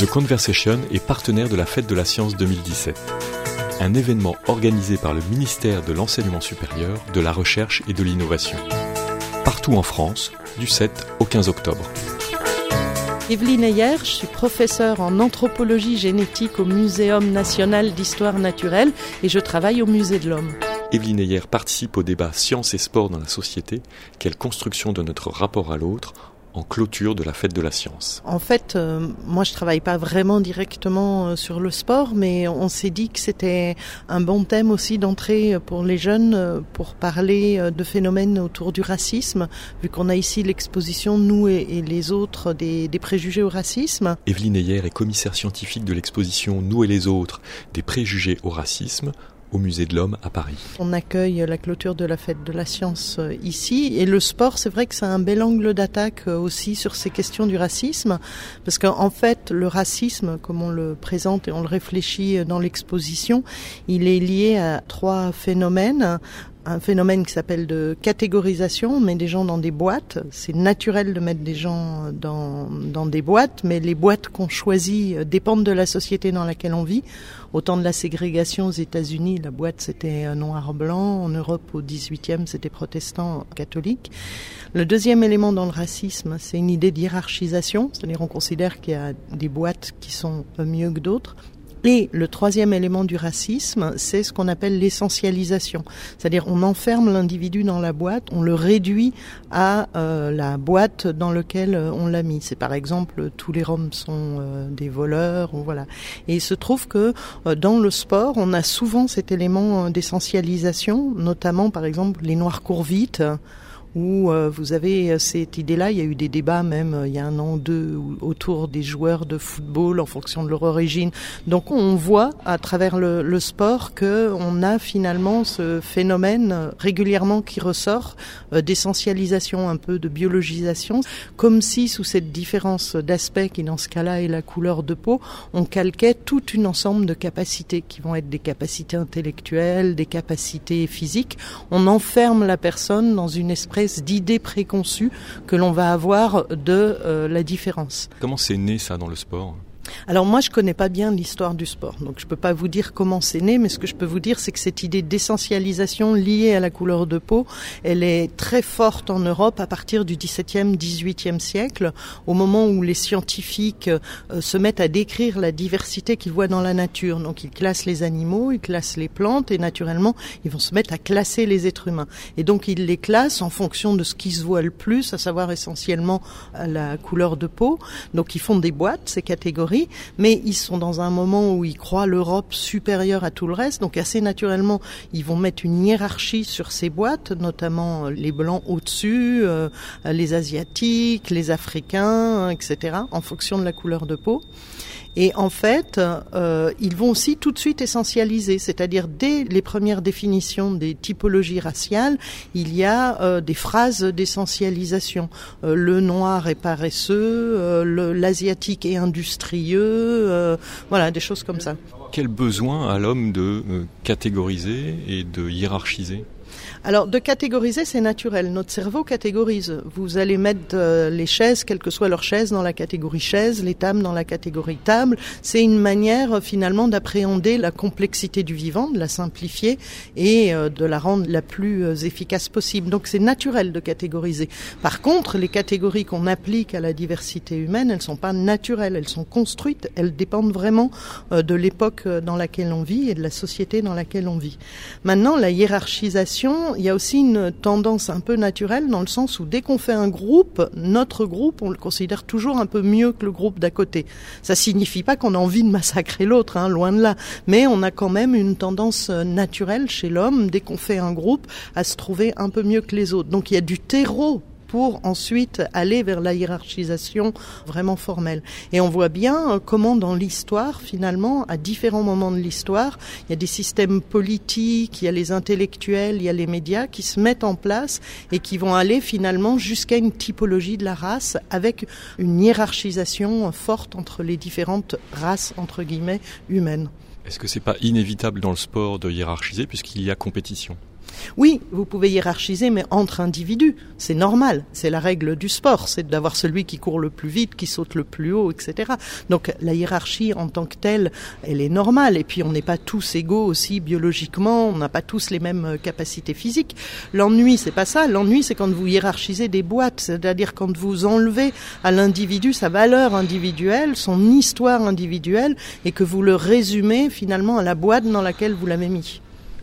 The Conversation est partenaire de la Fête de la Science 2017, un événement organisé par le ministère de l'Enseignement supérieur, de la Recherche et de l'Innovation, partout en France, du 7 au 15 octobre. Evelyne Ayer, je suis professeure en anthropologie génétique au Muséum national d'histoire naturelle et je travaille au Musée de l'Homme. Evelyne Ayer participe au débat Science et sport dans la société, quelle construction de notre rapport à l'autre en clôture de la fête de la science En fait, euh, moi je travaille pas vraiment directement euh, sur le sport, mais on s'est dit que c'était un bon thème aussi d'entrée pour les jeunes euh, pour parler de phénomènes autour du racisme, vu qu'on a ici l'exposition Nous et, les autres des, des, préjugés au racisme. Evelyne Ayer est commissaire scientifique de l'exposition Nous et les autres des préjugés au racisme au Musée de l'Homme à Paris. On accueille la clôture de la fête de la science euh, ici. Et le sport, c'est vrai que c'est un bel angle d'attaque euh, aussi sur ces questions du racisme. Parce qu'en fait, le racisme, comme on le présente et on le réfléchit euh, dans l'exposition, il est lié à trois phénomènes un phénomène qui s'appelle de catégorisation. On met des gens dans des boîtes. C'est naturel de mettre des gens dans, dans des boîtes, mais les boîtes qu'on choisit dépendent de la société dans laquelle on vit. Autant de la ségrégation aux États-Unis, la boîte c'était noir-blanc. En Europe, au 18e, c'était protestant catholique. Le deuxième élément dans le racisme, c'est une idée d'hierarchisation, c'est-à-dire on considère qu'il y a des boîtes qui sont mieux que d'autres. Et le troisième élément du racisme, c'est ce qu'on appelle l'essentialisation. C'est-à-dire on enferme l'individu dans la boîte, on le réduit à euh, la boîte dans laquelle euh, on l'a mis. C'est par exemple tous les Roms sont euh, des voleurs, ou voilà. Et il se trouve que dans le sport, on a souvent cet élément d'essentialisation, notamment par exemple les noirs courent vite où euh, vous avez euh, cette idée-là. Il y a eu des débats même euh, il y a un an ou deux autour des joueurs de football en fonction de leur origine. Donc on voit à travers le, le sport que on a finalement ce phénomène régulièrement qui ressort d'essentialisation, un peu de biologisation, comme si sous cette différence d'aspect qui dans ce cas-là est la couleur de peau, on calquait tout un ensemble de capacités qui vont être des capacités intellectuelles, des capacités physiques. On enferme la personne dans une espèce d'idées préconçues que l'on va avoir de euh, la différence. Comment c'est né ça dans le sport? Alors moi, je connais pas bien l'histoire du sport, donc je peux pas vous dire comment c'est né, mais ce que je peux vous dire, c'est que cette idée d'essentialisation liée à la couleur de peau, elle est très forte en Europe à partir du XVIIe, XVIIIe siècle, au moment où les scientifiques euh, se mettent à décrire la diversité qu'ils voient dans la nature. Donc ils classent les animaux, ils classent les plantes, et naturellement, ils vont se mettre à classer les êtres humains. Et donc ils les classent en fonction de ce qui se voit le plus, à savoir essentiellement la couleur de peau. Donc ils font des boîtes, ces catégories mais ils sont dans un moment où ils croient l'Europe supérieure à tout le reste, donc assez naturellement, ils vont mettre une hiérarchie sur ces boîtes, notamment les blancs au-dessus, euh, les asiatiques, les africains, etc., en fonction de la couleur de peau. Et en fait, euh, ils vont aussi tout de suite essentialiser, c'est-à-dire dès les premières définitions des typologies raciales, il y a euh, des phrases d'essentialisation. Euh, le noir est paresseux, euh, l'asiatique est industrieux, euh, voilà, des choses comme ça. Quel besoin a l'homme de catégoriser et de hiérarchiser? Alors, de catégoriser, c'est naturel. Notre cerveau catégorise. Vous allez mettre euh, les chaises, quelle que soit leur chaise, dans la catégorie chaise, les tables dans la catégorie table. C'est une manière, euh, finalement, d'appréhender la complexité du vivant, de la simplifier et euh, de la rendre la plus efficace possible. Donc, c'est naturel de catégoriser. Par contre, les catégories qu'on applique à la diversité humaine, elles sont pas naturelles. Elles sont construites. Elles dépendent vraiment de l'époque dans laquelle on vit et de la société dans laquelle on vit. Maintenant, la hiérarchisation, il y a aussi une tendance un peu naturelle dans le sens où dès qu'on fait un groupe, notre groupe, on le considère toujours un peu mieux que le groupe d'à côté. Ça signifie pas qu'on a envie de massacrer l'autre, hein, loin de là. Mais on a quand même une tendance euh, naturelle chez l'homme, dès qu'on fait un groupe, à se trouver un peu mieux que les autres. Donc il y a du terreau pour ensuite aller vers la hiérarchisation vraiment formelle. Et on voit bien euh, comment dans l'histoire, finalement, à différents moments de l'histoire, il y a des systèmes politiques, il y a les intellectuels, il y a les médias qui se mettent en place et qui vont aller finalement jusqu'à une typologie de la race avec une hiérarchisation forte entre les différentes races, entre guillemets, humaines. Est-ce que c'est pas inévitable dans le sport de hiérarchiser puisqu'il y a compétition? Oui, vous pouvez hiérarchiser, mais entre individus, c'est normal. C'est la règle du sport, c'est d'avoir celui qui court le plus vite, qui saute le plus haut, etc. Donc la hiérarchie en tant que telle, elle est normale. Et puis on n'est pas tous égaux aussi biologiquement, on n'a pas tous les mêmes euh, capacités physiques. L'ennui, c'est pas ça. L'ennui, c'est quand vous hiérarchisez des boîtes, c'est-à-dire quand vous enlevez à l'individu sa valeur individuelle, son histoire individuelle, et que vous le résumez finalement à la boîte dans laquelle vous l'avez mis.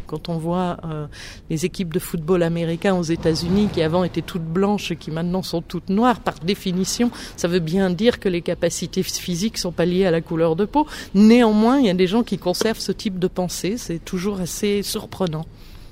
Quand on voit euh, les équipes de football américains aux États-Unis qui avant étaient toutes blanches et qui maintenant sont toutes noires, par définition, ça veut bien dire que les capacités physiques sont pas liées à la couleur de peau. Néanmoins, il y a des gens qui conservent ce type de pensée. C'est toujours assez surprenant.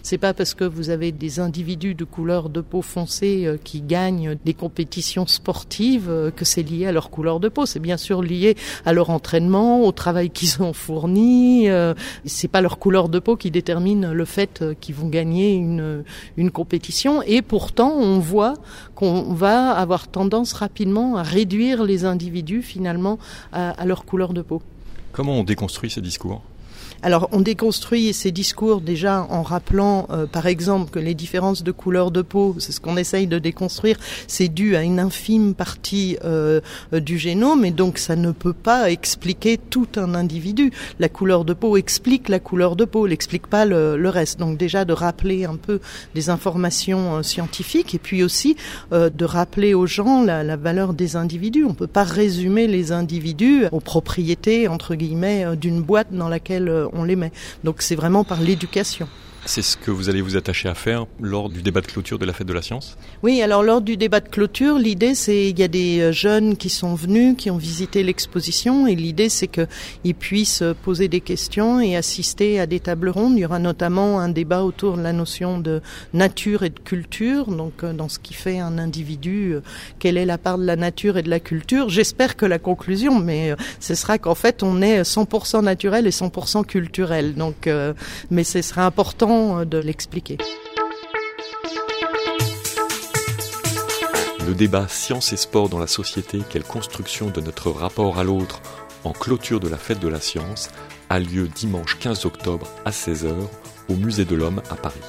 C'est pas parce que vous avez des individus de couleur de peau foncée euh, qui gagnent des compétitions sportives euh, que c'est lié à leur couleur de peau. C'est bien sûr lié à leur entraînement, au travail qu'ils ont fourni. Euh, c'est pas leur couleur de peau qui détermine le fait qu'ils vont gagner une, une compétition. Et pourtant, on voit qu'on va avoir tendance rapidement à réduire les individus finalement à, leur couleur de peau. Comment on déconstruit ces discours? Alors on déconstruit ces discours déjà en rappelant euh, par exemple que les différences de couleur de peau, c'est ce qu'on essaye de déconstruire, c'est dû à une infime partie euh, du génome et donc ça ne peut pas expliquer tout un individu. La couleur de peau explique la couleur de peau, n'explique pas le, reste. Donc déjà de rappeler un peu des informations euh, scientifiques et puis aussi euh, de rappeler aux gens la, valeur des individus. On peut pas résumer les individus aux propriétés entre guillemets euh, d'une boîte dans laquelle on les met. Donc c'est vraiment par l'éducation. C'est ce que vous allez vous attacher à faire lors du débat de clôture de la fête de la science? Oui, alors lors du débat de clôture, l'idée c'est il y a des euh, jeunes qui sont venus, qui ont visité l'exposition et l'idée c'est qu'ils puissent poser des questions et assister à des tables rondes. Il y aura notamment un débat autour de la notion de nature et de culture, donc euh, dans ce qui fait un individu, euh, quelle est la part de la nature et de la culture. J'espère que la conclusion, mais ce sera qu'en fait on est 100% naturel et 100% culturel. Donc, mais ce sera important de l'expliquer. Le débat Science et sport dans la société, quelle construction de notre rapport à l'autre en clôture de la fête de la science a lieu dimanche 15 octobre à 16h au Musée de l'Homme à Paris.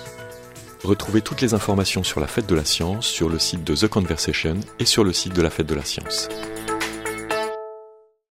Retrouvez toutes les informations sur la fête de la science sur le site de The Conversation et sur le site de la fête de la science.